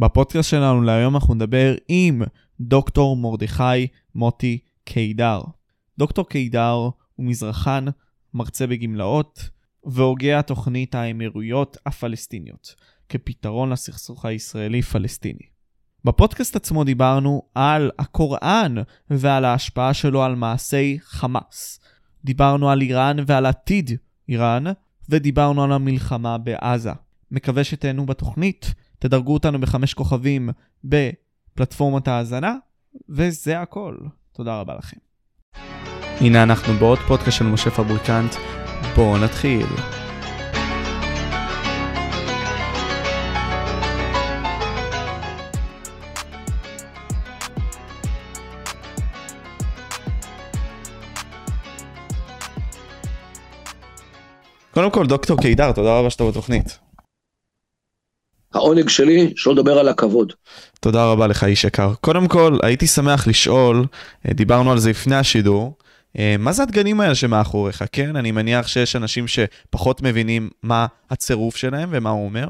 בפודקאסט שלנו להיום אנחנו נדבר עם דוקטור מרדכי מוטי קידר. דוקטור קידר הוא מזרחן, מרצה בגמלאות, והוגה תוכנית האמירויות הפלסטיניות כפתרון לסכסוך הישראלי-פלסטיני. בפודקאסט עצמו דיברנו על הקוראן ועל ההשפעה שלו על מעשי חמאס. דיברנו על איראן ועל עתיד איראן, ודיברנו על המלחמה בעזה. מקווה שתהנו בתוכנית, תדרגו אותנו בחמש כוכבים בפלטפורמת ההאזנה, וזה הכל. תודה רבה לכם. הנה אנחנו בעוד פודקאסט של משה פבריקנט, בואו נתחיל. קודם כל, דוקטור קידר, תודה רבה שאתה בתוכנית. העונג שלי, שלא לדבר על הכבוד. תודה רבה לך, איש יקר. קודם כל, הייתי שמח לשאול, אה, דיברנו על זה לפני השידור, אה, מה זה הדגנים האלה שמאחוריך, כן? אני מניח שיש אנשים שפחות מבינים מה הצירוף שלהם ומה הוא אומר,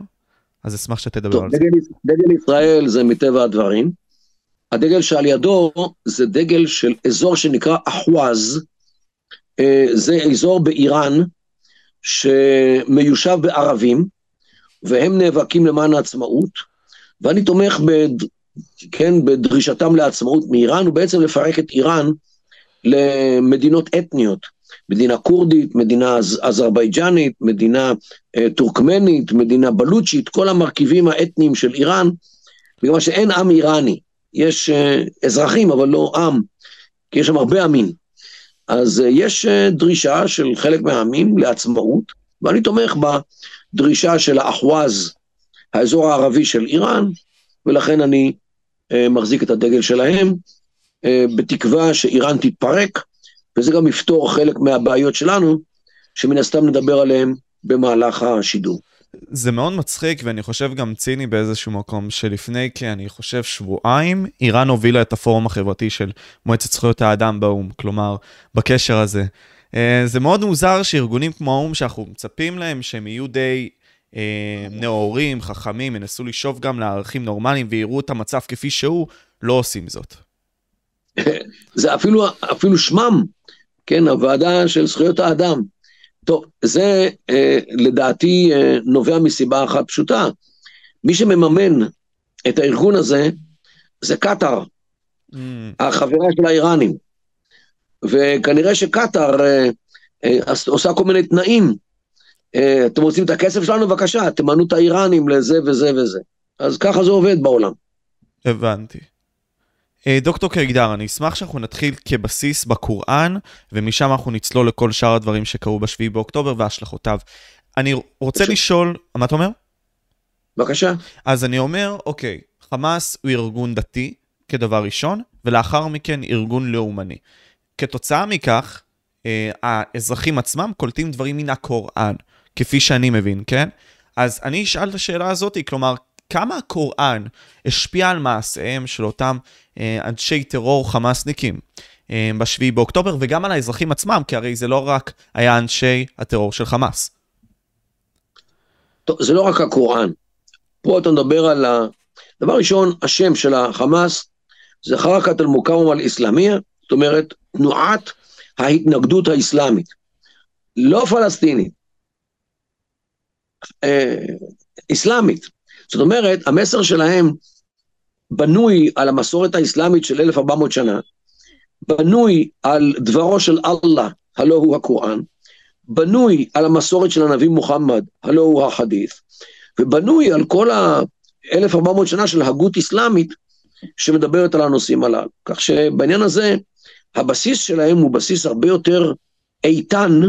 אז אשמח שתדבר טוב, על דגל, זה. דגל ישראל זה מטבע הדברים. הדגל שעל ידו זה דגל של אזור שנקרא אחווז, אה, זה אזור באיראן שמיושב בערבים, והם נאבקים למען העצמאות, ואני תומך בד... כן, בדרישתם לעצמאות מאיראן, ובעצם לפרק את איראן למדינות אתניות, מדינה כורדית, מדינה אזרבייג'אנית, מדינה אה, טורקמנית, מדינה בלוצ'ית, כל המרכיבים האתניים של איראן, בגלל שאין עם איראני, יש אה, אזרחים אבל לא עם, כי יש שם הרבה עמים. אז אה, יש אה, דרישה של חלק מהעמים לעצמאות, ואני תומך בדרישה של האחווז, האזור הערבי של איראן, ולכן אני אה, מחזיק את הדגל שלהם, אה, בתקווה שאיראן תתפרק, וזה גם יפתור חלק מהבעיות שלנו, שמן הסתם נדבר עליהן במהלך השידור. זה מאוד מצחיק, ואני חושב גם ציני באיזשהו מקום, שלפני כי אני חושב שבועיים, איראן הובילה את הפורום החברתי של מועצת זכויות האדם באו"ם, כלומר, בקשר הזה. אה, זה מאוד מוזר שארגונים כמו האו"ם, שאנחנו מצפים להם שהם יהיו די אה, נאורים, חכמים, ינסו לשאוף גם לערכים נורמליים ויראו את המצב כפי שהוא, לא עושים זאת. זה אפילו, אפילו שמם, כן, הוועדה של זכויות האדם. טוב, זה אה, לדעתי אה, נובע מסיבה אחת פשוטה. מי שמממן את הארגון הזה זה קטאר, mm. החברה של האיראנים. וכנראה שקטאר אה, אה, עושה כל מיני תנאים. אה, אתם רוצים את הכסף שלנו? בבקשה, תמנו את האיראנים לזה וזה וזה. אז ככה זה עובד בעולם. הבנתי. דוקטור קרגדר, אני אשמח שאנחנו נתחיל כבסיס בקוראן, ומשם אנחנו נצלול לכל שאר הדברים שקרו בשביעי באוקטובר והשלכותיו. אני רוצה בבקשה. לשאול, מה אתה אומר? בבקשה. אז אני אומר, אוקיי, חמאס הוא ארגון דתי, כדבר ראשון, ולאחר מכן ארגון לאומני. כתוצאה מכך, אה, האזרחים עצמם קולטים דברים מן הקוראן, כפי שאני מבין, כן? אז אני אשאל את השאלה הזאת, כלומר, כמה הקוראן השפיע על מעשיהם של אותם אה, אנשי טרור חמאסניקים אה, בשביעי באוקטובר, וגם על האזרחים עצמם, כי הרי זה לא רק היה אנשי הטרור של חמאס. טוב, זה לא רק הקוראן. פה אתה מדבר על ה... דבר ראשון, השם של החמאס זה חרקת אל-מוקאום אל-אסלאמיה, זאת אומרת, תנועת ההתנגדות האסלאמית. לא פלסטינית, אה, אסלאמית. זאת אומרת, המסר שלהם בנוי על המסורת האסלאמית של 1400 שנה, בנוי על דברו של אללה, הלא הוא הקוראן, בנוי על המסורת של הנביא מוחמד, הלא הוא החדית', ובנוי על כל ה-1400 שנה של הגות אסלאמית שמדברת על הנושאים הללו. כך שבעניין הזה, הבסיס שלהם הוא בסיס הרבה יותר איתן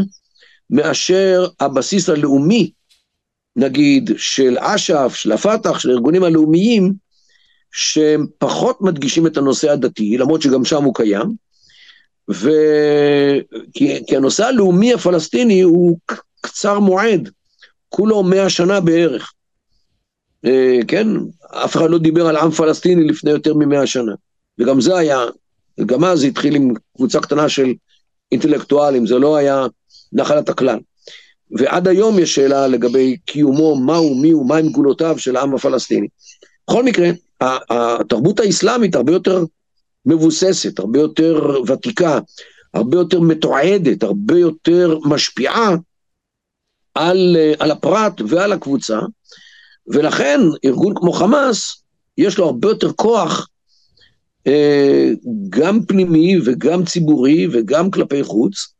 מאשר הבסיס הלאומי נגיד, של אש"ף, של הפת"ח, של הארגונים הלאומיים, שהם פחות מדגישים את הנושא הדתי, למרות שגם שם הוא קיים, ו... כי, כי הנושא הלאומי הפלסטיני הוא קצר מועד, כולו מאה שנה בערך. אה, כן, אף אחד לא דיבר על עם פלסטיני לפני יותר ממאה שנה, וגם זה היה, גם אז זה התחיל עם קבוצה קטנה של אינטלקטואלים, זה לא היה נחלת הכלל. ועד היום יש שאלה לגבי קיומו, מהו, מיהו, מהם גבולותיו של העם הפלסטיני. בכל מקרה, התרבות האסלאמית הרבה יותר מבוססת, הרבה יותר ותיקה, הרבה יותר מתועדת, הרבה יותר משפיעה על, על הפרט ועל הקבוצה, ולכן ארגון כמו חמאס, יש לו הרבה יותר כוח, גם פנימי וגם ציבורי וגם כלפי חוץ,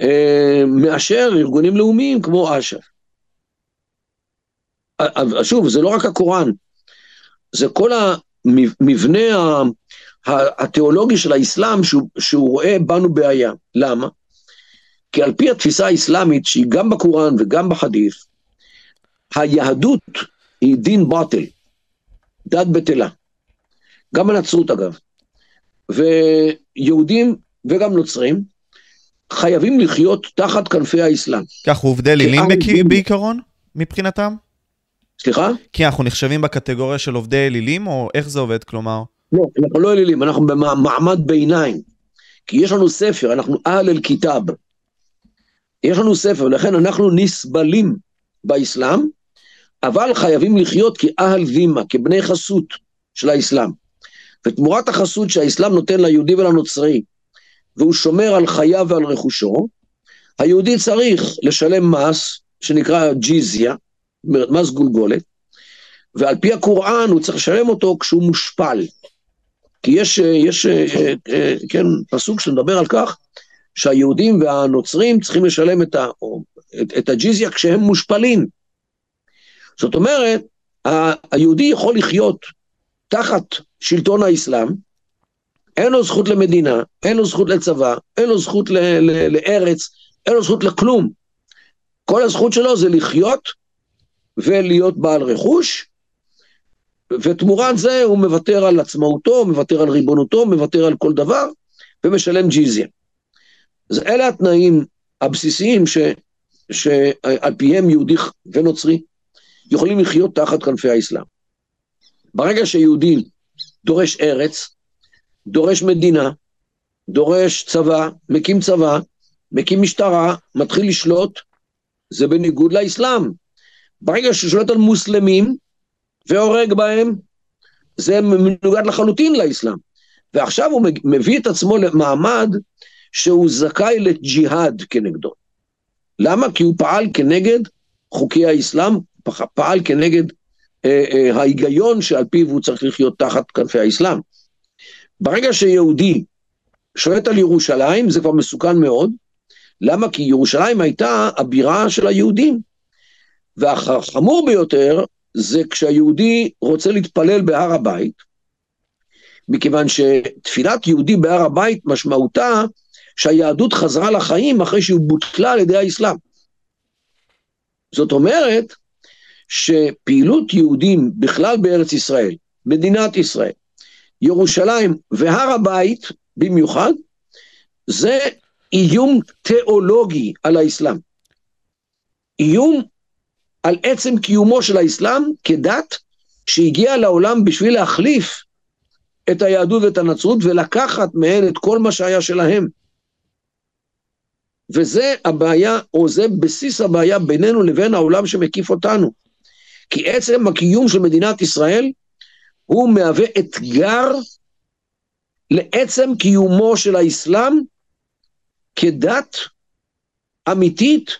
אה, מאשר ארגונים לאומיים כמו אש"ף. שוב, זה לא רק הקוראן, זה כל המבנה התיאולוגי של האסלאם שהוא, שהוא רואה בנו בעיה. למה? כי על פי התפיסה האסלאמית, שהיא גם בקוראן וגם בחדיף, היהדות היא דין באטל, דת בטלה. גם הנצרות אגב. ויהודים וגם נוצרים חייבים לחיות תחת כנפי האסלאם. כך עובדי אלילים בעיקרון, מבחינתם? סליחה? כי אנחנו נחשבים בקטגוריה של עובדי אלילים, או איך זה עובד, כלומר? לא, אנחנו לא אלילים, אנחנו במעמד ביניים. כי יש לנו ספר, אנחנו אהל אל-כיתאב. יש לנו ספר, ולכן אנחנו נסבלים באסלאם, אבל חייבים לחיות כאהל וימה, כבני חסות של האסלאם. ותמורת החסות שהאסלאם נותן ליהודי ולנוצרי, והוא שומר על חייו ועל רכושו, היהודי צריך לשלם מס, שנקרא ג'יזיה, מס גולגולת, ועל פי הקוראן הוא צריך לשלם אותו כשהוא מושפל. כי יש, יש כן, פסוק שמדבר על כך שהיהודים והנוצרים צריכים לשלם את, ה, את, את הג'יזיה כשהם מושפלים. זאת אומרת, היהודי יכול לחיות תחת שלטון האסלאם, אין לו זכות למדינה, אין לו זכות לצבא, אין לו זכות ל, ל, לארץ, אין לו זכות לכלום. כל הזכות שלו זה לחיות ולהיות בעל רכוש, ותמורת זה הוא מוותר על עצמאותו, מוותר על ריבונותו, מוותר על כל דבר, ומשלם ג'יזיה. אז אלה התנאים הבסיסיים ש, שעל פיהם יהודי ונוצרי יכולים לחיות תחת כנפי האסלאם. ברגע שיהודי דורש ארץ, דורש מדינה, דורש צבא, מקים צבא, מקים משטרה, מתחיל לשלוט, זה בניגוד לאסלאם. ברגע שהוא שולט על מוסלמים והורג בהם, זה מנוגד לחלוטין לאסלאם. ועכשיו הוא מביא את עצמו למעמד שהוא זכאי לג'יהאד כנגדו. למה? כי הוא פעל כנגד חוקי האסלאם, פעל כנגד ההיגיון שעל פיו הוא צריך לחיות תחת כנפי האסלאם. ברגע שיהודי שולט על ירושלים, זה כבר מסוכן מאוד. למה? כי ירושלים הייתה הבירה של היהודים. והחמור ביותר זה כשהיהודי רוצה להתפלל בהר הבית, מכיוון שתפילת יהודי בהר הבית משמעותה שהיהדות חזרה לחיים אחרי שהיא בוטלה על ידי האסלאם. זאת אומרת שפעילות יהודים בכלל בארץ ישראל, מדינת ישראל, ירושלים והר הבית במיוחד, זה איום תיאולוגי על האסלאם. איום על עצם קיומו של האסלאם כדת שהגיעה לעולם בשביל להחליף את היהדות ואת הנצרות ולקחת מהן את כל מה שהיה שלהם. וזה הבעיה, או זה בסיס הבעיה בינינו לבין העולם שמקיף אותנו. כי עצם הקיום של מדינת ישראל הוא מהווה אתגר לעצם קיומו של האסלאם כדת אמיתית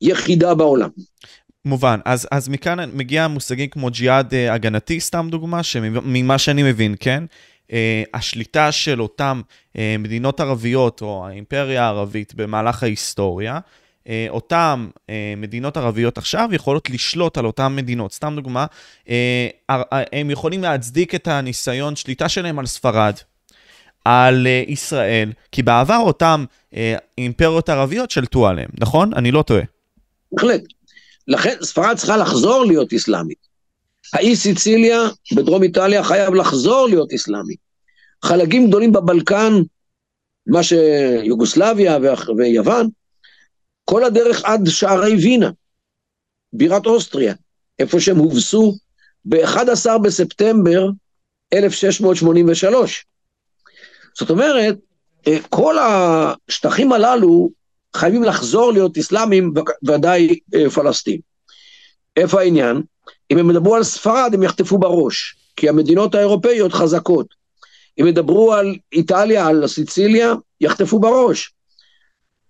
יחידה בעולם. מובן. אז, אז מכאן מגיע מושגים כמו ג'יהאד אה, הגנתי, סתם דוגמה, שממה שאני מבין, כן? אה, השליטה של אותן אה, מדינות ערביות או האימפריה הערבית במהלך ההיסטוריה, אותן אה, מדינות ערביות עכשיו יכולות לשלוט על אותן מדינות. סתם דוגמה, אה, הם יכולים להצדיק את הניסיון שליטה שלהם על ספרד. על ישראל, כי בעבר אותן אימפריות ערביות שלטו עליהם, נכון? אני לא טועה. בהחלט. לכן ספרד צריכה לחזור להיות אסלאמית. האי סיציליה בדרום איטליה חייב לחזור להיות אסלאמי. חלקים גדולים בבלקן, מה שיוגוסלביה ויוון, כל הדרך עד שערי וינה, בירת אוסטריה, איפה שהם הובסו ב-11 בספטמבר 1683. זאת אומרת, אה, כל השטחים הללו חייבים לחזור להיות אסלאמים, ודאי אה, פלסטין. איפה העניין? אם הם ידברו על ספרד, הם יחטפו בראש, כי המדינות האירופאיות חזקות. אם ידברו על איטליה, על סיציליה, יחטפו בראש.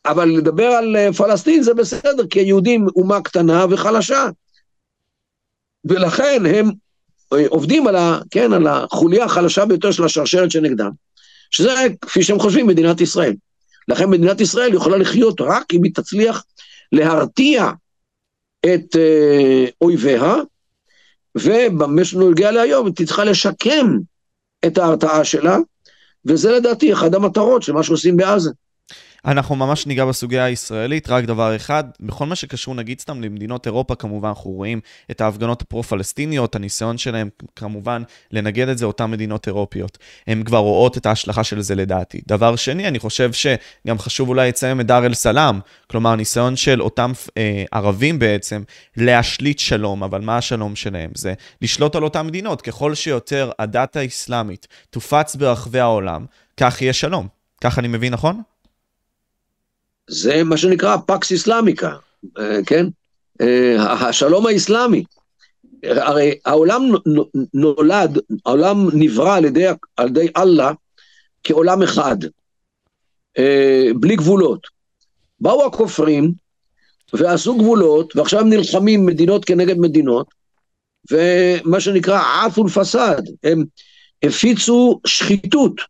אבל לדבר על אה, פלסטין זה בסדר, כי היהודים אומה קטנה וחלשה. ולכן הם אה, עובדים על, ה, כן, על החוליה החלשה ביותר של השרשרת שנגדם, שזה, כפי שהם חושבים, מדינת ישראל. לכן מדינת ישראל יכולה לחיות רק אם היא תצליח להרתיע את אה, אויביה, ובמה שנוגע להיום, היא צריכה לשקם את ההרתעה שלה, וזה לדעתי אחד המטרות של מה שעושים בעזה. אנחנו ממש ניגע בסוגיה הישראלית, רק דבר אחד, בכל מה שקשור נגיד סתם למדינות אירופה, כמובן אנחנו רואים את ההפגנות הפרו-פלסטיניות, הניסיון שלהם כמובן לנגד את זה אותן מדינות אירופיות. הן כבר רואות את ההשלכה של זה לדעתי. דבר שני, אני חושב שגם חשוב אולי לציין את דאר אל-סלאם, כלומר ניסיון של אותם אה, ערבים בעצם להשליט שלום, אבל מה השלום שלהם? זה לשלוט על אותן מדינות. ככל שיותר הדת האסלאמית תופץ ברחבי העולם, כך יהיה שלום. כך אני מבין, נכון? זה מה שנקרא פקס איסלאמיקה, אה, כן? אה, השלום האיסלאמי. הרי העולם נולד, העולם נברא על ידי, על ידי אללה כעולם אחד, אה, בלי גבולות. באו הכופרים ועשו גבולות, ועכשיו הם נלחמים מדינות כנגד מדינות, ומה שנקרא עפול פסאד, הם הפיצו שחיתות.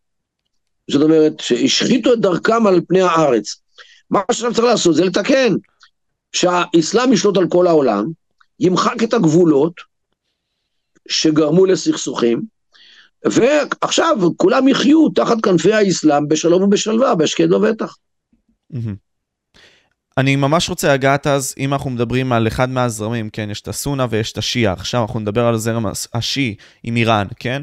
זאת אומרת, שהשחיתו את דרכם על פני הארץ. מה שאתה צריך לעשות זה לתקן, שהאסלאם ישלוט על כל העולם, ימחק את הגבולות שגרמו לסכסוכים, ועכשיו כולם יחיו תחת כנפי האסלאם בשלום ובשלווה, בהשקט ובטח. אני ממש רוצה לגעת אז, אם אנחנו מדברים על אחד מהזרמים, כן, יש את הסונה ויש את השיעה, עכשיו אנחנו נדבר על הזרם השיעי עם איראן, כן?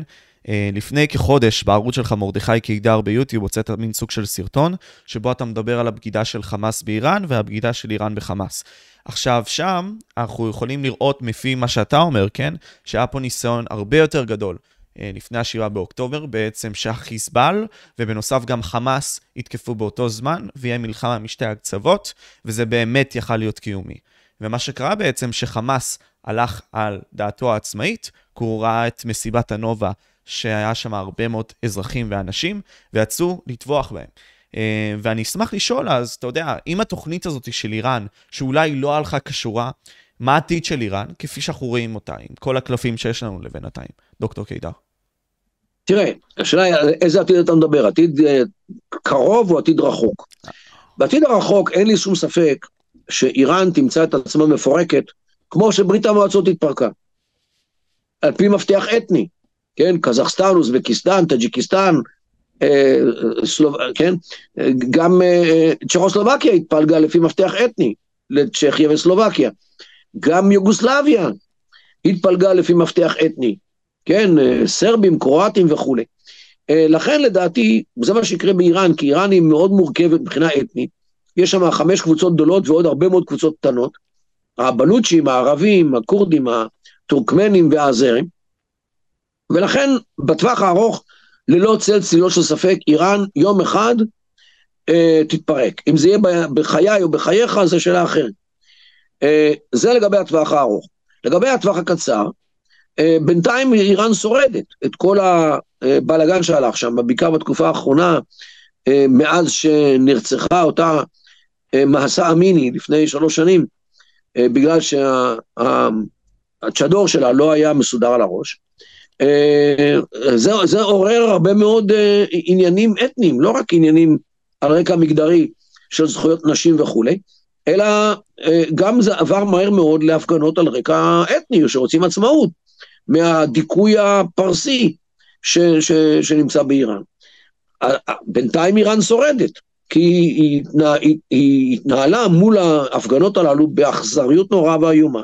אה, לפני כחודש בערוץ שלך מרדכי קידר ביוטיוב הוצאת מין סוג של סרטון, שבו אתה מדבר על הבגידה של חמאס באיראן והבגידה של איראן בחמאס. עכשיו, שם אנחנו יכולים לראות מפי מה שאתה אומר, כן? שהיה פה ניסיון הרבה יותר גדול. אה, לפני השבעה באוקטובר, בעצם שהחיזבאל ובנוסף גם חמאס יתקפו באותו זמן, ויהיה מלחמה משתי הקצוות, וזה באמת יכל להיות קיומי. ומה שקרה בעצם שחמאס הלך על דעתו העצמאית, כי הוא ראה את מסיבת הנובה שהיה שם הרבה מאוד אזרחים ואנשים, ויצאו לטבוח בהם. אה, ואני אשמח לשאול אז, אתה יודע, אם התוכנית הזאת של איראן, שאולי לא הלכה קשורה, מה העתיד של איראן, כפי שאנחנו רואים אותה, עם כל הקלפים שיש לנו לבינתיים? דוקטור קידר. תראה, השאלה היא איזה עתיד אתה מדבר, עתיד אה, קרוב או עתיד רחוק? בעתיד הרחוק אין לי שום ספק שאיראן תמצא את עצמה מפורקת, כמו שברית המועצות התפרקה. על פי מפתח אתני. כן, קזחסטן, אוזבקיסטן, טאג'יקיסטן, אה, סלוב... כן, גם אה, צ'כוסלובקיה התפלגה לפי מפתח אתני לצ'כיה וסלובקיה, גם יוגוסלביה התפלגה לפי מפתח אתני, כן, אה, סרבים, קרואטים וכולי. לכן לדעתי, זה מה שיקרה באיראן, כי איראן היא מאוד מורכבת מבחינה אתנית, יש שם חמש קבוצות גדולות ועוד הרבה מאוד קבוצות קטנות, הבלוצ'ים, הערבים, הכורדים, הטורקמנים והאזרים, ולכן בטווח הארוך, ללא צל צילו של ספק, איראן יום אחד אה, תתפרק. אם זה יהיה בחיי או בחייך, זו שאלה אחרת. אה, זה לגבי הטווח הארוך. לגבי הטווח הקצר, אה, בינתיים איראן שורדת את כל הבלאגן שהלך שם, בעיקר בתקופה האחרונה, אה, מאז שנרצחה אותה אה, מהסה אמיני לפני שלוש שנים, אה, בגלל שהצ'דור שלה לא היה מסודר על הראש. אה, זה, זה עורר הרבה מאוד אה, עניינים אתניים, לא רק עניינים על רקע מגדרי של זכויות נשים וכולי, אלא אה, גם זה עבר מהר מאוד להפגנות על רקע אתני, שרוצים עצמאות, מהדיכוי הפרסי ש, ש, שנמצא באיראן. בינתיים איראן שורדת, כי היא, היא, היא התנהלה מול ההפגנות הללו באכזריות נוראה ואיומה.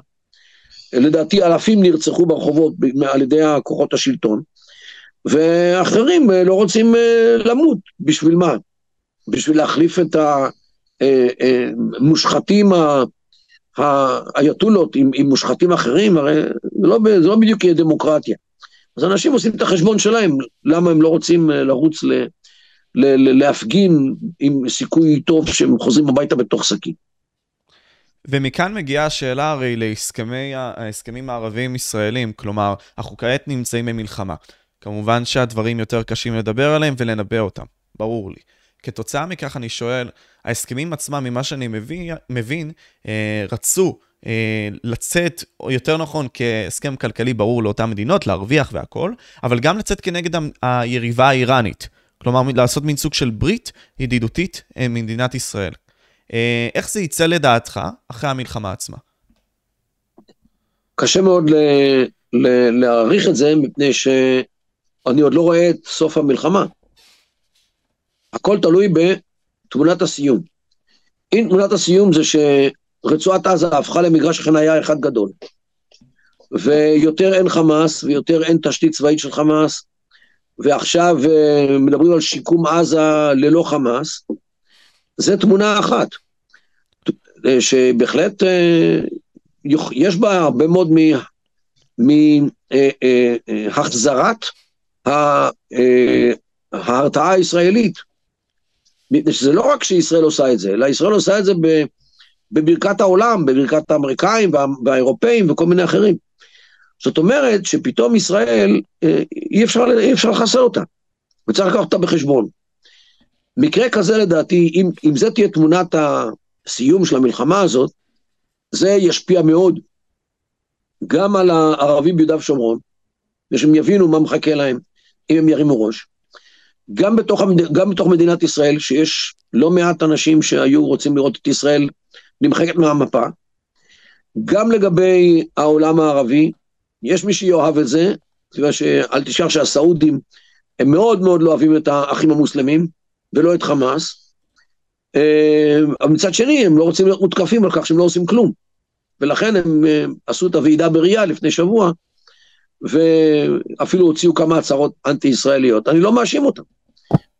לדעתי אלפים נרצחו ברחובות על ידי כוחות השלטון, ואחרים אה, לא רוצים אה, למות, בשביל מה? בשביל להחליף את המושחתים, אה, האייתולות עם, עם מושחתים אחרים, הרי זה לא, זה לא בדיוק יהיה דמוקרטיה. אז אנשים עושים את החשבון שלהם, למה הם לא רוצים לרוץ ל, ל, ל, להפגין עם סיכוי טוב שהם חוזרים הביתה בתוך שקית. ומכאן מגיעה השאלה הרי להסכמים הערבים-ישראלים, כלומר, אנחנו כעת נמצאים במלחמה. כמובן שהדברים יותר קשים לדבר עליהם ולנבא אותם, ברור לי. כתוצאה מכך אני שואל, ההסכמים עצמם, ממה שאני מבין, מבין אה, רצו אה, לצאת, או יותר נכון, כהסכם כלכלי ברור לאותן מדינות, להרוויח והכול, אבל גם לצאת כנגד היריבה האיראנית. כלומר, לעשות מין סוג של ברית ידידותית עם אה, מדינת ישראל. אה, איך זה יצא לדעתך אחרי המלחמה עצמה? קשה מאוד ל- ל- להעריך את זה, מפני שאני עוד לא רואה את סוף המלחמה. הכל תלוי בתמונת הסיום. אם תמונת הסיום זה שרצועת עזה הפכה למגרש חניה אחד גדול, ויותר אין חמאס, ויותר אין תשתית צבאית של חמאס, ועכשיו אה, מדברים על שיקום עזה ללא חמאס, זה תמונה אחת, אה, שבהחלט אה, יש בה הרבה מאוד מהחזרת ההרתעה הישראלית. שזה לא רק שישראל עושה את זה, אלא ישראל עושה את זה בברכת העולם, בברכת האמריקאים והאירופאים וכל מיני אחרים. זאת אומרת שפתאום ישראל, אי אפשר, אי אפשר לחסל אותה, וצריך לקחת אותה בחשבון. מקרה כזה לדעתי, אם, אם זה תהיה תמונת הסיום של המלחמה הזאת, זה ישפיע מאוד גם על הערבים ביהודה ושומרון, ושהם יבינו מה מחכה להם אם הם ירימו ראש. גם בתוך. גם בתוך מדינת ישראל, שיש לא מעט אנשים שהיו רוצים לראות את ישראל נמחקת מהמפה, גם לגבי העולם הערבי, יש מי שיאהב את זה, אל תשכח שהסעודים הם מאוד מאוד לא אוהבים את האחים המוסלמים, ולא את חמאס. אה, אבל מצד שני, הם לא רוצים להיות מותקפים על כך שהם לא עושים כלום. ולכן הם אה, עשו את הוועידה בריאה לפני שבוע, ואפילו הוציאו כמה הצהרות אנטי-ישראליות. אני לא מאשים אותם,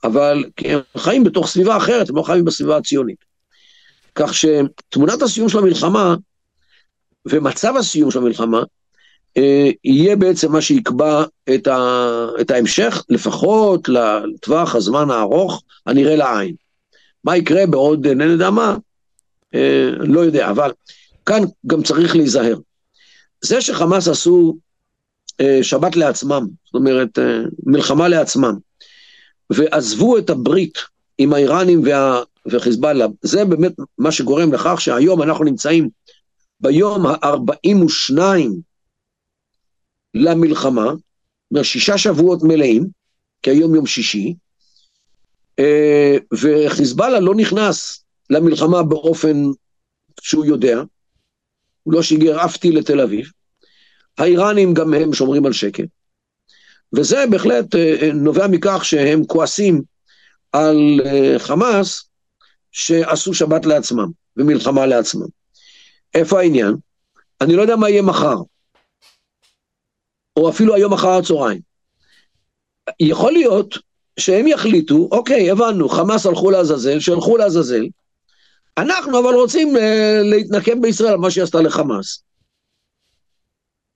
אבל הם חיים בתוך סביבה אחרת, הם לא חיים בסביבה הציונית. כך שתמונת הסיום של המלחמה, ומצב הסיום של המלחמה, יהיה בעצם מה שיקבע את, ה, את ההמשך, לפחות לטווח הזמן הארוך הנראה לעין. מה יקרה בעוד אינני יודע מה, אה, לא יודע, אבל כאן גם צריך להיזהר. זה שחמאס עשו אה, שבת לעצמם, זאת אומרת, אה, מלחמה לעצמם, ועזבו את הברית עם האיראנים וה, וחיזבאללה, זה באמת מה שגורם לכך שהיום אנחנו נמצאים ביום ה-42 למלחמה, שישה שבועות מלאים, כי היום יום שישי, אה, וחיזבאללה לא נכנס למלחמה באופן שהוא יודע, הוא לא שיגר אף טיל לתל אביב, האיראנים גם הם שומרים על שקט, וזה בהחלט אה, אה, נובע מכך שהם כועסים על חמאס שעשו שבת לעצמם ומלחמה לעצמם. איפה העניין? אני לא יודע מה יהיה מחר. או אפילו היום אחר הצהריים. יכול להיות שהם יחליטו, אוקיי, הבנו, חמאס הלכו לעזאזל, שהלכו לעזאזל, אנחנו אבל רוצים uh, להתנקם בישראל על מה שהיא עשתה לחמאס.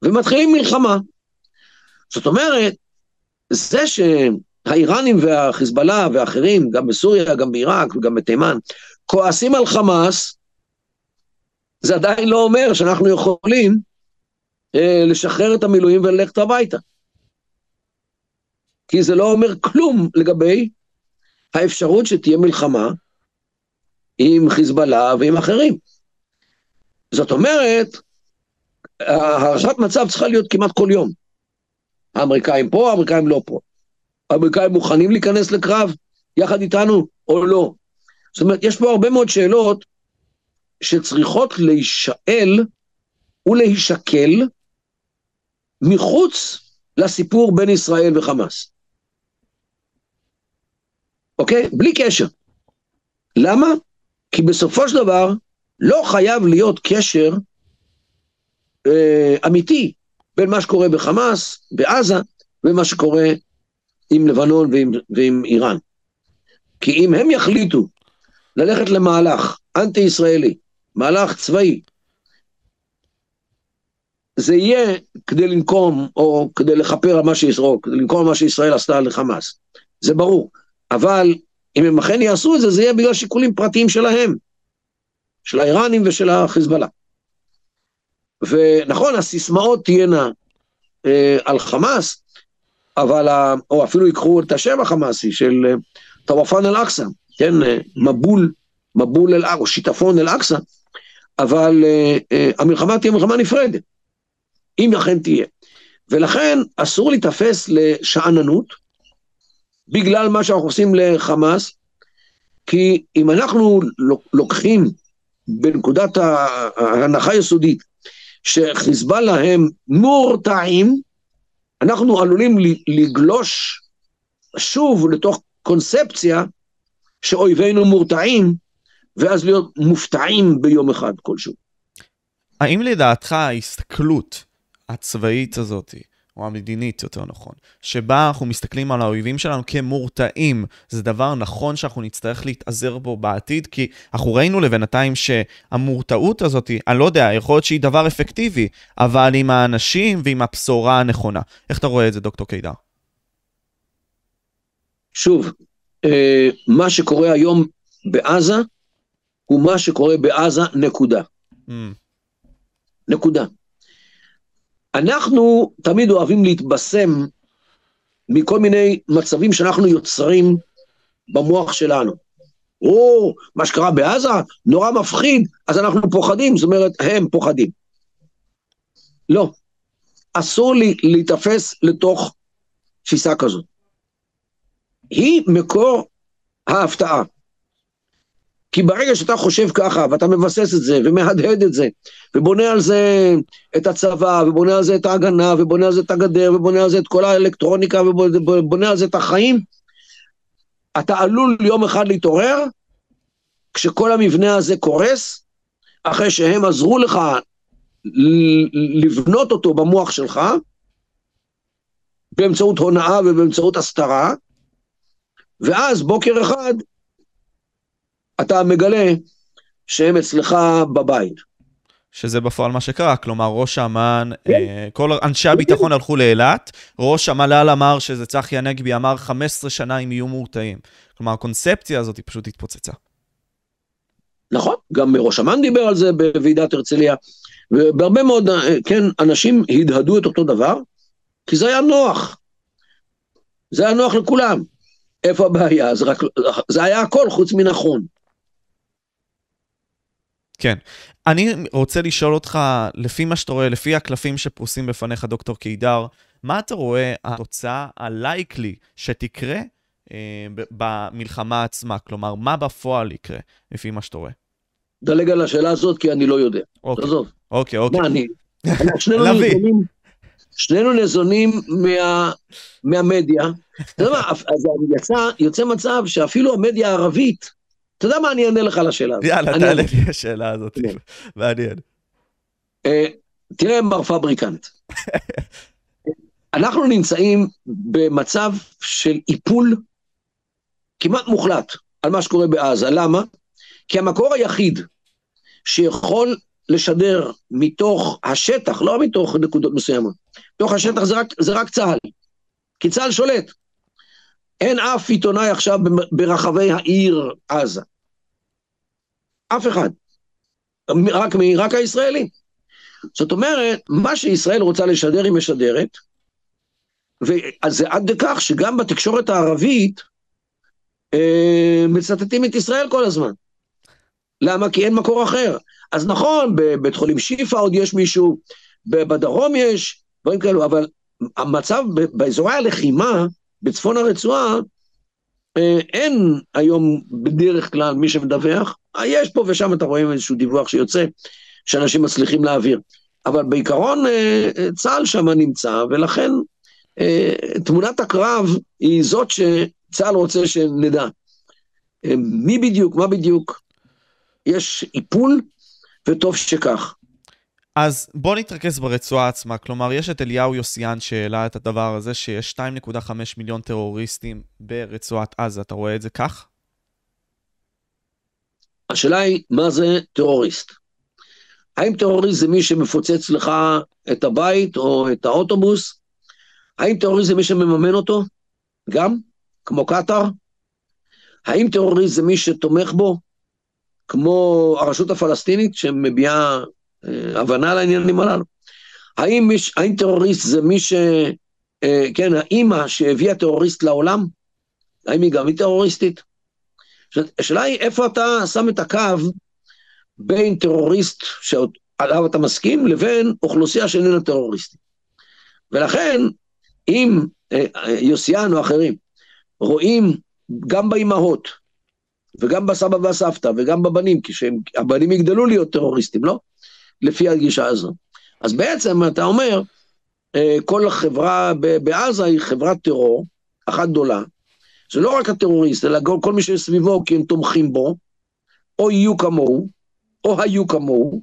ומתחילים מלחמה. זאת אומרת, זה שהאיראנים והחיזבאללה ואחרים, גם בסוריה, גם בעיראק וגם בתימן, כועסים על חמאס, זה עדיין לא אומר שאנחנו יכולים אה, לשחרר את המילואים וללכת הביתה. כי זה לא אומר כלום לגבי האפשרות שתהיה מלחמה עם חיזבאללה ועם אחרים. זאת אומרת, הערכת מצב צריכה להיות כמעט כל יום. האמריקאים פה, האמריקאים לא פה. האמריקאים מוכנים להיכנס לקרב יחד איתנו או לא. זאת אומרת, יש פה הרבה מאוד שאלות שצריכות להישאל ולהישקל מחוץ לסיפור בין ישראל וחמאס. אוקיי? בלי קשר. למה? כי בסופו של דבר לא חייב להיות קשר אה, אמיתי בין מה שקורה בחמאס, בעזה, ומה שקורה עם לבנון ועם, ועם איראן. כי אם הם יחליטו ללכת למהלך אנטי-ישראלי, מהלך צבאי, זה יהיה כדי לנקום, או כדי לכפר על מה שישראל, כדי לנקום על מה שישראל עשתה לחמאס. זה ברור. אבל אם הם אכן יעשו את זה, זה יהיה בגלל שיקולים פרטיים שלהם. של האיראנים ושל החיזבאללה. ונכון, הסיסמאות תהיינה אה, על חמאס, אבל, ה, או אפילו יקחו את השם החמאסי של אה, טוואפן אל-אקצא, כן, אה, מבול, מבול אל-אקצא, או שיטפון אל-אקצא, אבל אה, אה, המלחמה תהיה מלחמה נפרדת, אם אכן תהיה. ולכן אסור להיתפס לשאננות, בגלל מה שאנחנו עושים לחמאס, כי אם אנחנו לוקחים בנקודת ההנחה היסודית שחיזבאללה הם מורתעים, אנחנו עלולים לגלוש שוב לתוך קונספציה שאויבינו מורתעים, ואז להיות מופתעים ביום אחד כלשהו. האם לדעתך ההסתכלות הצבאית הזאת, או המדינית יותר נכון, שבה אנחנו מסתכלים על האויבים שלנו כמורתעים, זה דבר נכון שאנחנו נצטרך להתעזר בו בעתיד? כי אנחנו ראינו לבינתיים שהמורתעות הזאת, אני לא יודע, יכול להיות שהיא דבר אפקטיבי, אבל עם האנשים ועם הבשורה הנכונה. איך אתה רואה את זה, דוקטור קידר? שוב, אה, מה שקורה היום בעזה, הוא מה שקורה בעזה, נקודה. Mm. נקודה. אנחנו תמיד אוהבים להתבשם מכל מיני מצבים שאנחנו יוצרים במוח שלנו. או, מה שקרה בעזה, נורא מפחיד, אז אנחנו פוחדים, זאת אומרת, הם פוחדים. לא, אסור לי להיתפס לתוך תפיסה כזאת. היא מקור ההפתעה. כי ברגע שאתה חושב ככה, ואתה מבסס את זה, ומהדהד את זה, ובונה על זה את הצבא, ובונה על זה את ההגנה, ובונה על זה את הגדר, ובונה על זה את כל האלקטרוניקה, ובונה על זה את החיים, אתה עלול יום אחד להתעורר, כשכל המבנה הזה קורס, אחרי שהם עזרו לך לבנות אותו במוח שלך, באמצעות הונאה ובאמצעות הסתרה, ואז בוקר אחד אתה מגלה שהם אצלך בבית. שזה בפועל מה שקרה, כלומר ראש אמ"ן, כן. אה, כל אנשי הביטחון. הלכו לאילת, ראש המל"ל אמר שזה צחי הנגבי אמר 15 שנה הם יהיו מורתעים. כלומר הקונספציה הזאת היא פשוט התפוצצה. נכון, גם ראש אמ"ן דיבר על זה בוועידת הרצליה, ובהרבה מאוד, אה, כן, אנשים הדהדו את אותו דבר, כי זה היה נוח. זה היה נוח לכולם. איפה הבעיה? זה, רק, זה היה הכל חוץ מנכון. כן. אני רוצה לשאול אותך, לפי מה שאתה רואה, לפי הקלפים שפרוסים בפניך, דוקטור קידר, מה אתה רואה התוצאה הלייקלי שתקרה אה, במלחמה עצמה? כלומר, מה בפועל יקרה, לפי מה שאתה רואה? דלג על השאלה הזאת, כי אני לא יודע. אוקיי. עזוב. אוקיי, אוקיי. מה, אני... שנינו ניזונים, שנינו ניזונים מה, מהמדיה. אתה יודע מה, אז יצא, יוצא מצב שאפילו המדיה הערבית, אתה יודע מה, אני אענה לך על השאלה הזאת. יאללה, תעלה לי השאלה הזאת, כן. מעניין. אה, תראה, מר פבריקנט, אנחנו נמצאים במצב של איפול כמעט מוחלט על מה שקורה בעזה. למה? כי המקור היחיד שיכול לשדר מתוך השטח, לא מתוך נקודות מסוימות, מתוך השטח זה רק, זה רק צה"ל. כי צה"ל שולט. אין אף עיתונאי עכשיו ברחבי העיר עזה. אף אחד. רק? רק הישראלי. זאת אומרת, מה שישראל רוצה לשדר היא משדרת, וזה עד כך שגם בתקשורת הערבית אה, מצטטים את ישראל כל הזמן. למה? כי אין מקור אחר. אז נכון, בבית חולים שיפא עוד יש מישהו, בדרום יש, דברים כאלו, אבל המצב באזורי הלחימה, בצפון הרצועה, אין היום בדרך כלל מי שמדווח, אה, יש פה ושם אתה רואה איזשהו דיווח שיוצא, שאנשים מצליחים להעביר. אבל בעיקרון אה, צה"ל שם נמצא, ולכן תמונת הקרב היא זאת שצה"ל רוצה שנדע. מי בדיוק, מה בדיוק, יש איפול, וטוב שכך. אז בוא נתרכז ברצועה עצמה. כלומר, יש את אליהו יוסיאן שהעלה את הדבר הזה, שיש 2.5 מיליון טרוריסטים ברצועת עזה. אתה רואה את זה כך? השאלה היא, מה זה טרוריסט? האם טרוריסט זה מי שמפוצץ לך את הבית או את האוטובוס? האם טרוריסט זה מי שמממן אותו? גם? כמו קטאר? האם טרוריסט זה מי שתומך בו? כמו הרשות הפלסטינית שמביעה הבנה לעניינים הללו? האם, מיש, האם טרוריסט זה מי ש... אה, כן, האימא שהביאה טרוריסט לעולם, האם היא גם היא טרוריסטית? השאלה היא איפה אתה שם את הקו בין טרוריסט שעליו אתה מסכים לבין אוכלוסייה שאיננה טרוריסטית. ולכן, אם אה, יוסיאן או אחרים רואים גם באימהות וגם בסבא והסבתא וגם בבנים, כשהבנים יגדלו להיות טרוריסטים, לא? לפי הגישה הזו. אז בעצם אתה אומר, אה, כל החברה בעזה היא חברת טרור, אחת גדולה, זה לא רק הטרוריסט, אלא כל מי שסביבו כי הם תומכים בו, או יהיו כמוהו, או היו כמוהו,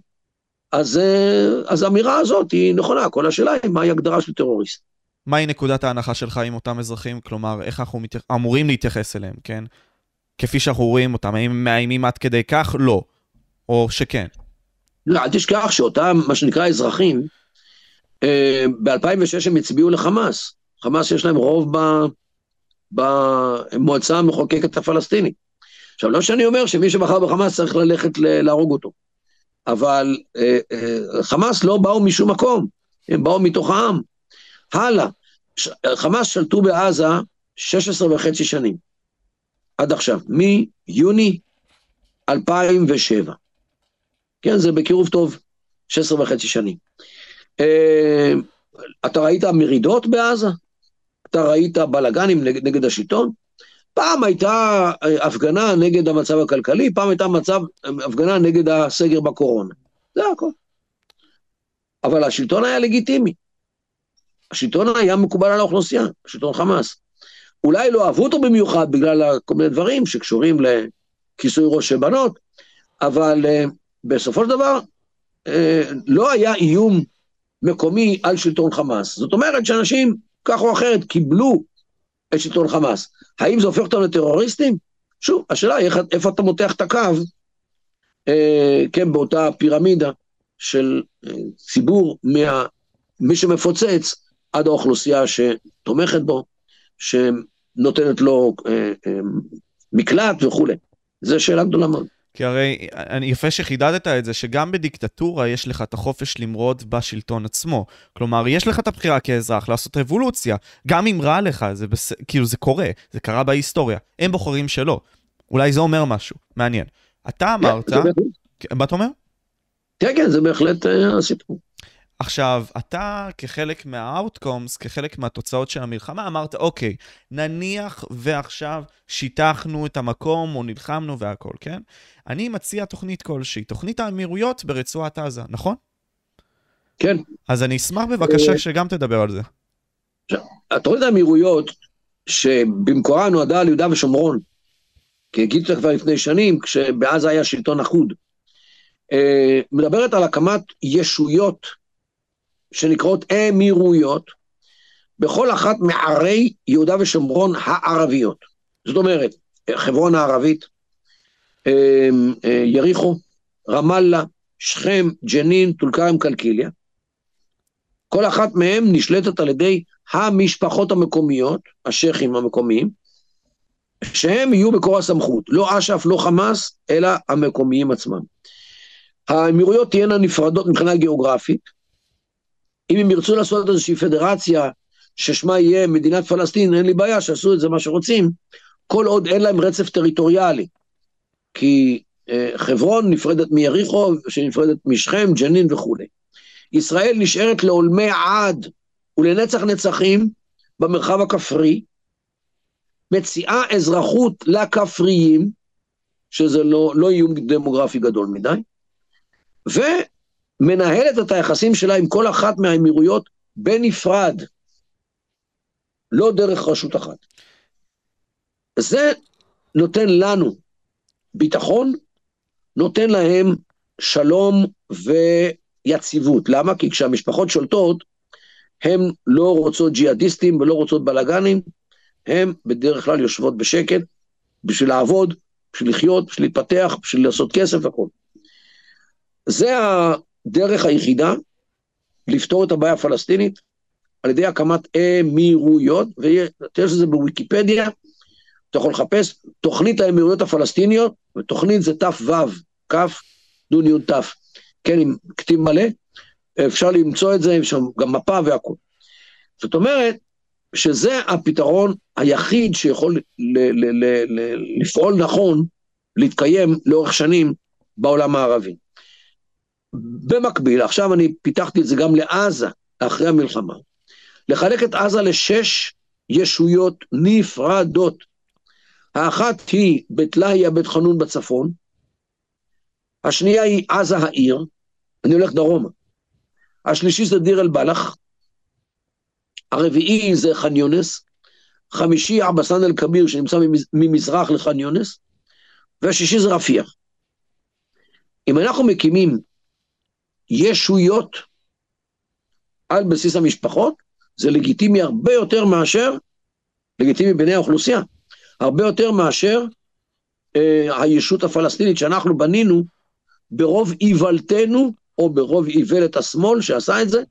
אז, אה, אז האמירה הזאת היא נכונה, כל השאלה היא מהי הגדרה של טרוריסט. מהי נקודת ההנחה שלך עם אותם אזרחים? כלומר, איך אנחנו מתייח... אמורים להתייחס אליהם, כן? כפי שאנחנו רואים אותם, האם הם מאיימים עד כדי כך? לא. או שכן. לא, אל תשכח שאותם, מה שנקרא אזרחים, אה, ב-2006 הם הצביעו לחמאס. חמאס יש להם רוב במועצה המחוקקת הפלסטינית. עכשיו, לא שאני אומר שמי שבחר בחמאס צריך ללכת להרוג אותו, אבל אה, אה, חמאס לא באו משום מקום, הם באו מתוך העם. הלאה, חמאס שלטו בעזה 16 וחצי שנים, עד עכשיו, מיוני 2007. כן, זה בקירוב טוב, 16 וחצי שנים. אה, אתה ראית מרידות בעזה? אתה ראית בלאגנים נגד, נגד השלטון? פעם הייתה אה, הפגנה נגד המצב הכלכלי, פעם הייתה מצב, הפגנה נגד הסגר בקורונה. זה הכל. אבל השלטון היה לגיטימי. השלטון היה מקובל על האוכלוסייה, שלטון חמאס. אולי לא אהבו אותו במיוחד בגלל כל מיני דברים שקשורים לכיסוי ראש של בנות, אבל בסופו של דבר uh, לא היה איום מקומי על שלטון חמאס. זאת אומרת שאנשים, כך או אחרת, קיבלו את שלטון חמאס. האם זה הופך אותם לטרוריסטים? שוב, השאלה היא איפה אתה מותח את הקו, אה, כן, באותה פירמידה של אה, ציבור מה, מי שמפוצץ עד האוכלוסייה שתומכת בו, שנותנת לו אה, אה, מקלט וכולי. זו שאלה גדולה מאוד. כי הרי יפה שחידדת את זה, שגם בדיקטטורה יש לך את החופש למרוד בשלטון עצמו. כלומר, יש לך את הבחירה כאזרח לעשות רבולוציה. גם אם רע לך, זה בס... כאילו זה קורה, זה קרה בהיסטוריה. הם בוחרים שלא. אולי זה אומר משהו, מעניין. אתה אמרת... מה אתה אומר? כן, כן, זה בהחלט אה, הסיפור. עכשיו, אתה כחלק מהאוטקומס, כחלק מהתוצאות של המלחמה, אמרת, אוקיי, נניח ועכשיו שיטחנו את המקום או נלחמנו והכל, כן? אני מציע תוכנית כלשהי, תוכנית האמירויות ברצועת עזה, נכון? כן. אז אני אשמח בבקשה אה, שגם תדבר על זה. התוכנית האמירויות, שבמקורה נועדה על יהודה ושומרון, כי הגידו אותה כבר לפני שנים, כשבעזה היה שלטון אחוד, אה, מדברת על הקמת ישויות שנקראות אמירויות, בכל אחת מערי יהודה ושומרון הערביות. זאת אומרת, חברון הערבית, אמ, אה, יריחו, רמאללה, שכם, ג'נין, טול כרם, קלקיליה. כל אחת מהן נשלטת על ידי המשפחות המקומיות, השייחים המקומיים, שהם יהיו מקור הסמכות, לא אש"ף, לא חמאס, אלא המקומיים עצמם. האמירויות תהיינה נפרדות מבחינה גיאוגרפית, אם הם ירצו לעשות איזושהי פדרציה ששמה יהיה מדינת פלסטין, אין לי בעיה שיעשו את זה מה שרוצים, כל עוד אין להם רצף טריטוריאלי. כי אה, חברון נפרדת מיריחו, שנפרדת משכם, ג'נין וכולי. ישראל נשארת לעולמי עד ולנצח נצחים במרחב הכפרי, מציעה אזרחות לכפריים, שזה לא, לא איום דמוגרפי גדול מדי, ומנהלת את היחסים שלה עם כל אחת מהאמירויות בנפרד, לא דרך רשות אחת. זה נותן לנו ביטחון, נותן להם שלום ויציבות. למה? כי כשהמשפחות שולטות, הן לא רוצות ג'יהאדיסטים ולא רוצות בלאגנים, הן בדרך כלל יושבות בשקט בשביל לעבוד, בשביל לחיות, בשביל להתפתח, בשביל לעשות כסף והכל. זה הדרך היחידה לפתור את הבעיה הפלסטינית על ידי הקמת אמירויות, ויש את זה בוויקיפדיה, אתה יכול לחפש תוכנית האמירויות הפלסטיניות, ותוכנית זה תו, כף, תף, כן, עם כתיב מלא, אפשר למצוא את זה, יש שם גם מפה והכול. זאת אומרת, שזה הפתרון היחיד שיכול ל- ל- ל- לפעול נכון, להתקיים לאורך שנים בעולם הערבי. במקביל, עכשיו אני פיתחתי את זה גם לעזה, אחרי המלחמה, לחלק את עזה לשש ישויות נפרדות. האחת היא בית לאהיה, בית חנון בצפון, השנייה היא עזה העיר, אני הולך דרומה. השלישי זה דיר אל-בלח, הרביעי זה ח'אן יונס, חמישי עבסן אל-כביר שנמצא ממזרח לח'אן יונס, והשישי זה רפיח. אם אנחנו מקימים ישויות על בסיס המשפחות, זה לגיטימי הרבה יותר מאשר, לגיטימי בעיני האוכלוסייה, הרבה יותר מאשר אה, הישות הפלסטינית שאנחנו בנינו ברוב איוולתנו, או ברוב איוולת השמאל שעשה את זה,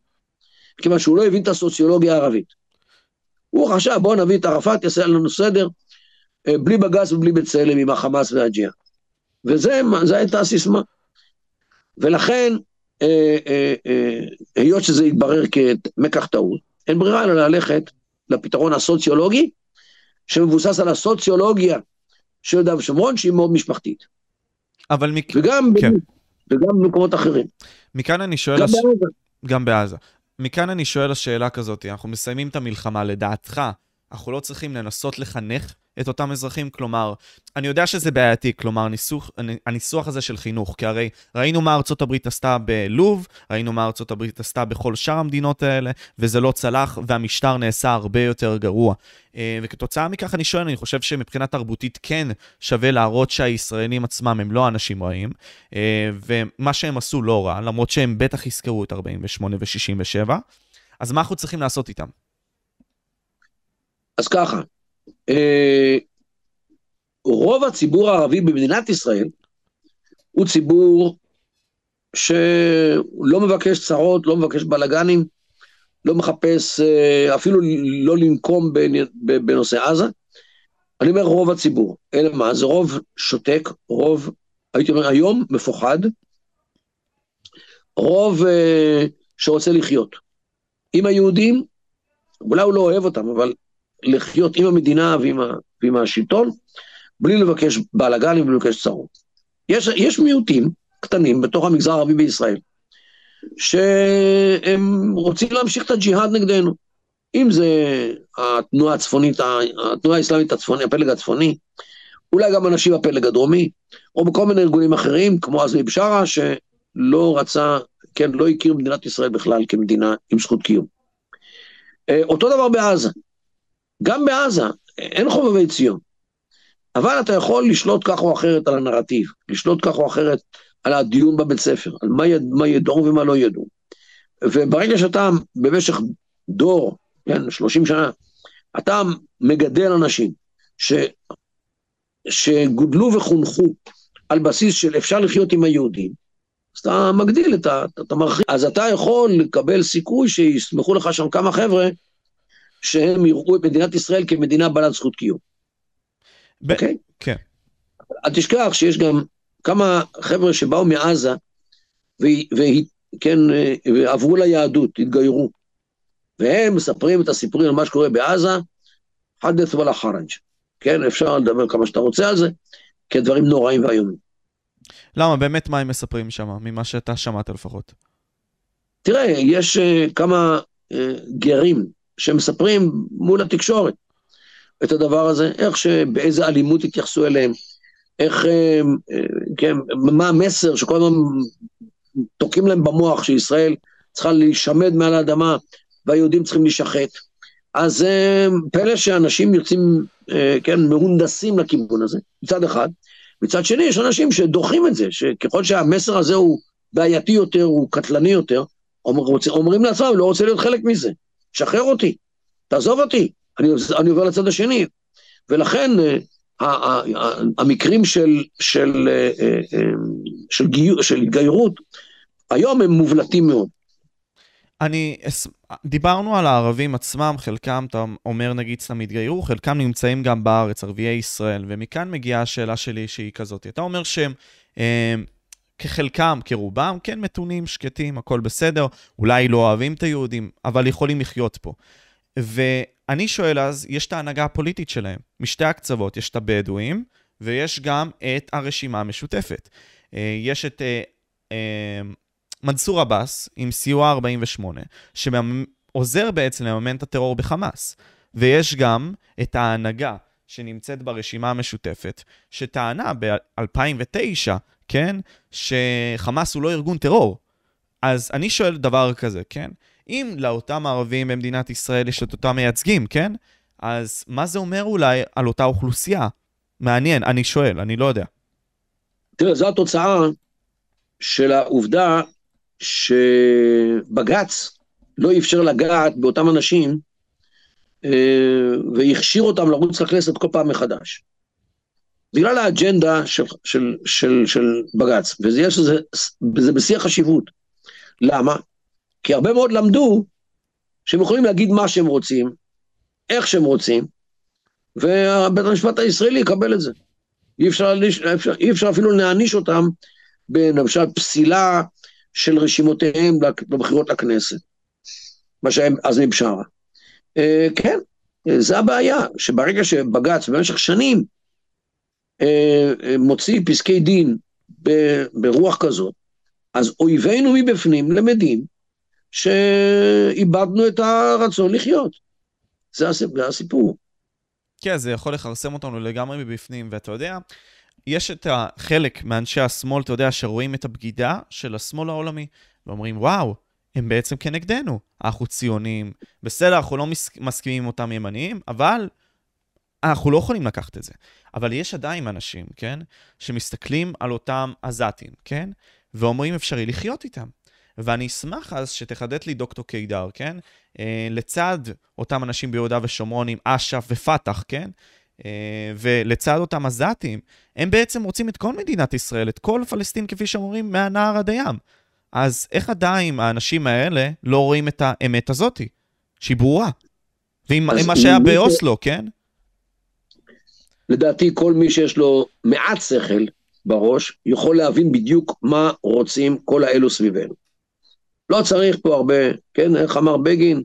כיוון שהוא לא הבין את הסוציולוגיה הערבית. הוא חשב, בואו נביא את ערפאת, יעשה לנו סדר, אה, בלי בג"ץ ובלי בצלם עם החמאס והג'יהאד. וזה הייתה הסיסמה. ולכן, היות שזה יתברר כמקח טעות, אין ברירה אלא ללכת לפתרון הסוציולוגי, שמבוסס על הסוציולוגיה של יהודה ושומרון, שהיא מאוד משפחתית. אבל מכ... וגם, כן. וגם במקומות אחרים. מכאן אני שואל... גם הש... בעזה. גם בעזה. מכאן אני שואל השאלה כזאת, אנחנו מסיימים את המלחמה, לדעתך, אנחנו לא צריכים לנסות לחנך את אותם אזרחים? כלומר, אני יודע שזה בעייתי, כלומר, הניסוח, הניסוח הזה של חינוך, כי הרי ראינו מה ארצות הברית עשתה בלוב, ראינו מה ארצות הברית עשתה בכל שאר המדינות האלה, וזה לא צלח, והמשטר נעשה הרבה יותר גרוע. אה, וכתוצאה מכך אני שואל, אני חושב שמבחינה תרבותית כן שווה להראות שהישראלים עצמם הם לא אנשים רעים, אה, ומה שהם עשו לא רע, למרות שהם בטח יזכרו את 48 ו-67, אז מה אנחנו צריכים לעשות איתם? אז ככה, רוב הציבור הערבי במדינת ישראל הוא ציבור שלא מבקש צרות, לא מבקש בלאגנים, לא מחפש אה, אפילו לא לנקום בנושא עזה. אני אומר רוב הציבור, אלא מה? זה רוב שותק, רוב, הייתי אומר היום, מפוחד, רוב uh, שרוצה לחיות. עם היהודים, אולי הוא לא אוהב אותם, אבל לחיות עם המדינה ועם, ה, ועם השלטון, בלי לבקש בלאגנים ולבקש צרות. יש, יש מיעוטים קטנים בתוך המגזר הערבי בישראל, שהם רוצים להמשיך את הג'יהאד נגדנו. אם זה התנועה הצפונית, התנועה האסלאמית הצפונית, הפלג הצפוני, אולי גם אנשים בפלג הדרומי, או בכל מיני ארגונים אחרים, כמו עזמי בשארה, שלא רצה, כן, לא הכיר מדינת ישראל בכלל כמדינה עם זכות קיום. אה, אותו דבר בעזה. גם בעזה, אין חובבי ציון. אבל אתה יכול לשלוט כך או אחרת על הנרטיב, לשלוט כך או אחרת על הדיון בבית ספר, על מה, יד, מה ידעו ומה לא ידעו. וברגע שאתה במשך דור, כן, 30 שנה, אתה מגדל אנשים ש, שגודלו וחונכו על בסיס של אפשר לחיות עם היהודים, אז אתה מגדיל את ה... אתה מרחיב. אז אתה יכול לקבל סיכוי שיסמכו לך שם כמה חבר'ה שהם יראו את מדינת ישראל כמדינה בעלת זכות קיום. אוקיי? כן. אל תשכח שיש גם כמה חבר'ה שבאו מעזה, וכן, ועברו ליהדות, התגיירו. והם מספרים את הסיפורים על מה שקורה בעזה, חדת' ולא חראג'. כן, אפשר לדבר כמה שאתה רוצה על זה, כי הדברים נוראים ואיומים. למה? באמת מה הם מספרים שם, ממה שאתה שמעת לפחות? תראה, יש uh, כמה uh, גרים שמספרים מול התקשורת את הדבר הזה, איך שבאיזה אלימות התייחסו אליהם, איך, אה, כן, מה המסר שכל הזמן תוקעים להם במוח שישראל צריכה להישמד מעל האדמה והיהודים צריכים להישחט. אז אה, פלא שאנשים יוצאים, אה, כן, מהונדסים לכיוון הזה, מצד אחד. מצד שני, יש אנשים שדוחים את זה, שככל שהמסר הזה הוא בעייתי יותר, הוא קטלני יותר, אומר, אומרים לעצמם, לא רוצה להיות חלק מזה. שחרר אותי, תעזוב אותי, אני, אני עובר לצד השני. ולכן אה, המקרים של, של, אה, אה, של, גיור, של התגיירות, היום הם מובלטים מאוד. אני, דיברנו על הערבים עצמם, חלקם, אתה אומר נגיד סתם התגיירו, חלקם נמצאים גם בארץ, ערביי ישראל, ומכאן מגיעה השאלה שלי שהיא כזאת. אתה אומר שהם כחלקם, כרובם, כן מתונים, שקטים, הכל בסדר, אולי לא אוהבים את היהודים, אבל יכולים לחיות פה. ואני שואל אז, יש את ההנהגה הפוליטית שלהם, משתי הקצוות, יש את הבדואים, ויש גם את הרשימה המשותפת. אה, יש את אה, אה, מנסור עבאס עם סיוע 48, שעוזר בעצם לממן את הטרור בחמאס. ויש גם את ההנהגה שנמצאת ברשימה המשותפת, שטענה ב-2009, כן, שחמאס הוא לא ארגון טרור. אז אני שואל דבר כזה, כן? אם לאותם ערבים במדינת ישראל יש את אותם מייצגים, כן? אז מה זה אומר אולי על אותה אוכלוסייה? מעניין, אני שואל, אני לא יודע. תראה, זו התוצאה של העובדה שבג"ץ לא אפשר לגעת באותם אנשים אה, והכשיר אותם לרוץ לכנסת כל פעם מחדש. בגלל האג'נדה של, של, של, של בג"ץ, וזה זה בשיא החשיבות. למה? כי הרבה מאוד למדו שהם יכולים להגיד מה שהם רוצים, איך שהם רוצים, ובית המשפט הישראלי יקבל את זה. אי אפשר, אי אפשר, אי אפשר אפילו להעניש אותם בלמשל פסילה של רשימותיהם בבחירות לכנסת, מה שהיה אז מבשרה. אה, כן, זה הבעיה, שברגע שבג"ץ במשך שנים מוציא פסקי דין ברוח כזאת, אז אויבינו מבפנים למדים שאיבדנו את הרצון לחיות. זה הסיפור. כן, זה יכול לכרסם אותנו לגמרי מבפנים, ואתה יודע, יש את החלק מאנשי השמאל, אתה יודע, שרואים את הבגידה של השמאל העולמי, ואומרים, וואו, הם בעצם כנגדנו. אנחנו ציונים, בסדר, אנחנו לא מסכימים עם אותם ימניים, אבל אנחנו לא יכולים לקחת את זה. אבל יש עדיין אנשים, כן, שמסתכלים על אותם עזתים, כן, ואומרים אפשרי לחיות איתם. ואני אשמח אז שתחדד לי דוקטור קידר, כן? אה, לצד אותם אנשים ביהודה ושומרון עם אש"ף ופת"ח, כן? אה, ולצד אותם עזתים, הם בעצם רוצים את כל מדינת ישראל, את כל פלסטין, כפי שאומרים, מהנהר עד הים. אז איך עדיין האנשים האלה לא רואים את האמת הזאתי, שהיא ברורה? ועם מה שהיה באוסלו, כן? לדעתי כל מי שיש לו מעט שכל בראש, יכול להבין בדיוק מה רוצים כל האלו סביבנו. לא צריך פה הרבה, כן, איך אמר בגין?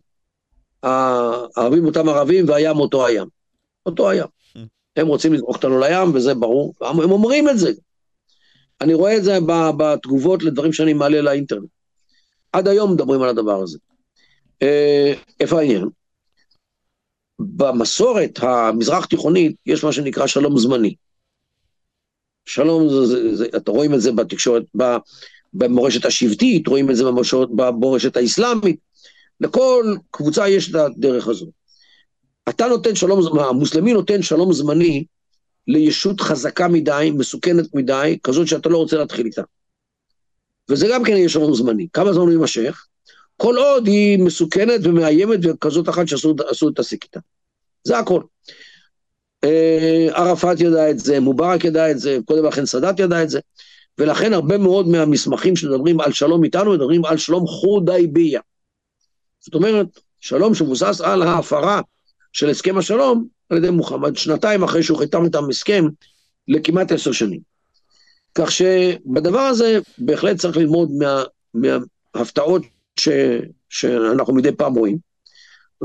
הערבים אותם ערבים והים אותו הים. אותו הים. הם רוצים לזרוק אותנו לים, וזה ברור, הם אומרים את זה. אני רואה את זה בתגובות לדברים שאני מעלה לאינטרנט. עד היום מדברים על הדבר הזה. אה, איפה העניין? במסורת המזרח תיכונית יש מה שנקרא שלום זמני. שלום, זה, זה, זה, אתה רואים את זה בתקשורת, במורשת השבטית, רואים את זה במורשת, במורשת האסלאמית. לכל קבוצה יש את הדרך הזו. אתה נותן שלום, המוסלמי נותן שלום זמני לישות חזקה מדי, מסוכנת מדי, כזאת שאתה לא רוצה להתחיל איתה. וזה גם כן יהיה שלום זמני. כמה זמן הוא יימשך? כל עוד היא מסוכנת ומאיימת וכזאת אחת שאסור להתעסק איתה. זה הכל. אה, ערפאת ידע את זה, מובארק ידע את זה, קודם לכן סאדאת ידע את זה, ולכן הרבה מאוד מהמסמכים שמדברים על שלום איתנו, מדברים על שלום חודייביה. זאת אומרת, שלום שמבוסס על ההפרה של הסכם השלום על ידי מוחמד, שנתיים אחרי שהוא חתם איתם הסכם לכמעט עשר שנים. כך שבדבר הזה בהחלט צריך ללמוד מה, מההפתעות ש, שאנחנו מדי פעם רואים,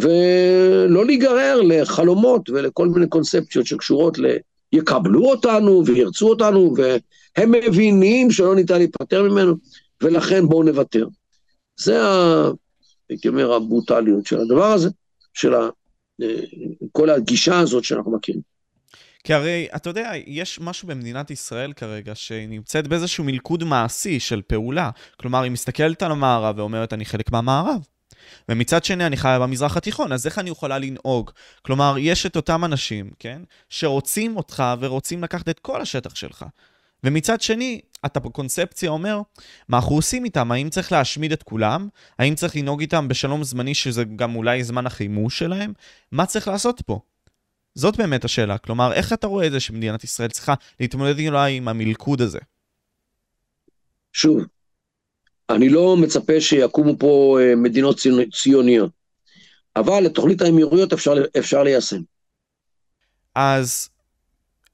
ולא להיגרר לחלומות ולכל מיני קונספציות שקשורות ל... יקבלו אותנו וירצו אותנו, והם מבינים שלא ניתן להיפטר ממנו, ולכן בואו נוותר. זה, ה, הייתי אומר, הברוטליות של הדבר הזה, של ה, כל הגישה הזאת שאנחנו מכירים. כי הרי, אתה יודע, יש משהו במדינת ישראל כרגע שנמצאת באיזשהו מלכוד מעשי של פעולה. כלומר, היא מסתכלת על המערב ואומרת, אני חלק מהמערב. ומצד שני, אני חיה במזרח התיכון, אז איך אני יכולה לנהוג? כלומר, יש את אותם אנשים, כן, שרוצים אותך ורוצים לקחת את כל השטח שלך. ומצד שני, אתה בקונספציה אומר, מה אנחנו עושים איתם? האם צריך להשמיד את כולם? האם צריך לנהוג איתם בשלום זמני, שזה גם אולי זמן החימוש שלהם? מה צריך לעשות פה? זאת באמת השאלה. כלומר, איך אתה רואה את זה שמדינת ישראל צריכה להתמודד אולי עם המלכוד הזה? שוב, אני לא מצפה שיקומו פה אה, מדינות ציוניות, אבל את תוכנית האמירויות אפשר, אפשר ליישם. אז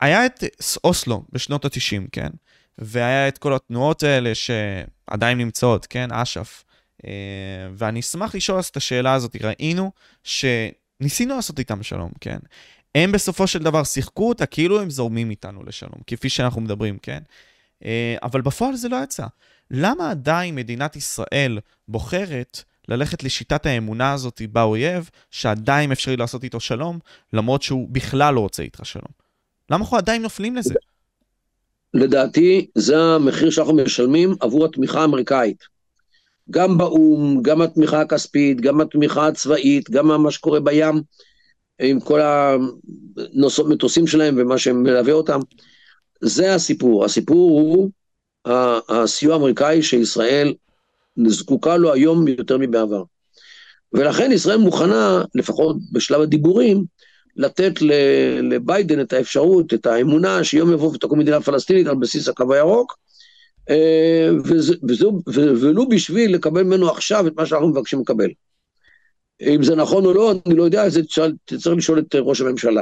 היה את אוסלו בשנות ה-90, כן? והיה את כל התנועות האלה שעדיין נמצאות, כן? אש"ף. אה, ואני אשמח לשאול את השאלה הזאת, ראינו שניסינו לעשות איתם שלום, כן? הם בסופו של דבר שיחקו אותה כאילו הם זורמים איתנו לשלום, כפי שאנחנו מדברים, כן? אה, אבל בפועל זה לא יצא. למה עדיין מדינת ישראל בוחרת ללכת לשיטת האמונה הזאת באויב, שעדיין אפשרי לעשות איתו שלום, למרות שהוא בכלל לא רוצה איתך שלום? למה אנחנו עדיין נופלים לזה? לדעתי, זה המחיר שאנחנו משלמים עבור התמיכה האמריקאית. גם באו"ם, גם התמיכה הכספית, גם התמיכה הצבאית, גם מה שקורה בים, עם כל המטוסים שלהם ומה שמלווה אותם. זה הסיפור. הסיפור הוא הסיוע האמריקאי שישראל זקוקה לו היום יותר מבעבר. ולכן ישראל מוכנה, לפחות בשלב הדיבורים, לתת לביידן את האפשרות, את האמונה שיום יבוא ותקום מדינה פלסטינית על בסיס הקו הירוק, אה, וזו, ולו בשביל לקבל ממנו עכשיו את מה שאנחנו מבקשים לקבל. אם זה נכון או לא, אני לא יודע, זה צריך לשאול את ראש הממשלה.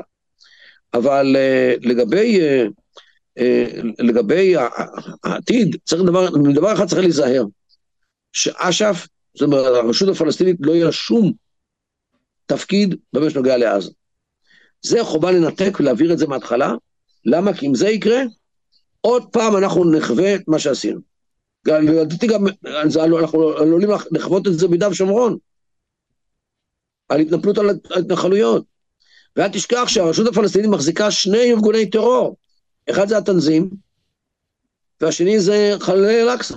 אבל אה, לגבי, אה, לגבי העתיד, צריך דבר, דבר אחד צריך להיזהר, שאש"ף, זאת אומרת, הרשות הפלסטינית לא יהיה שום תפקיד במה שנוגע לעזה. זה חובה לנתק ולהעביר את זה מההתחלה. למה? כי אם זה יקרה, עוד פעם אנחנו נחווה את מה שעשינו. לדעתי גם, אנחנו עלולים לחוות את זה ביהודה ושומרון, על התנפלות על ההתנחלויות. ואל תשכח שהרשות הפלסטינית מחזיקה שני ארגוני טרור, אחד זה התנזים, והשני זה חללי אל-אקצא.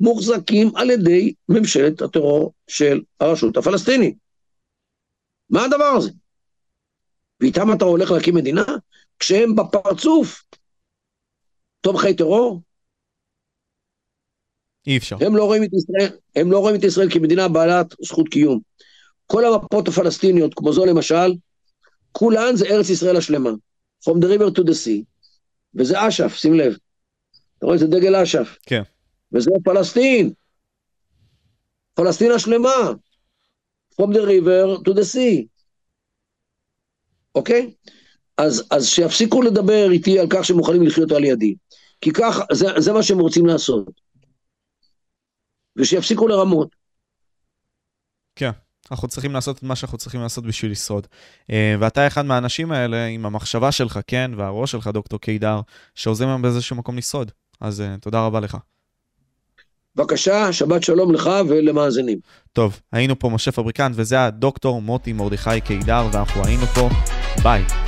מוחזקים על ידי ממשלת הטרור של הרשות הפלסטינית. מה הדבר הזה? ואיתם אתה הולך להקים מדינה? כשהם בפרצוף תומכי טרור? אי אפשר. הם לא רואים את ישראל, הם לא רואים את ישראל כמדינה בעלת זכות קיום. כל המפות הפלסטיניות, כמו זו למשל, כולן זה ארץ ישראל השלמה. From the river to the sea. וזה אש"ף, שים לב. אתה רואה, זה דגל אש"ף. כן. וזה פלסטין. פלסטין השלמה. From the river to the sea. אוקיי? אז, אז שיפסיקו לדבר איתי על כך שהם מוכנים לחיות על ידי. כי כך, זה, זה מה שהם רוצים לעשות. ושיפסיקו לרמות. כן. אנחנו צריכים לעשות את מה שאנחנו צריכים לעשות בשביל לשרוד. אה, ואתה אחד מהאנשים האלה עם המחשבה שלך, כן, והראש שלך, דוקטור קידר, שעוזרים לנו באיזשהו מקום לשרוד. אז uh, תודה רבה לך. בבקשה, שבת שלום לך ולמאזינים. טוב, היינו פה משה פבריקנט, וזה הדוקטור מוטי מרדכי קידר, ואנחנו היינו פה. ביי.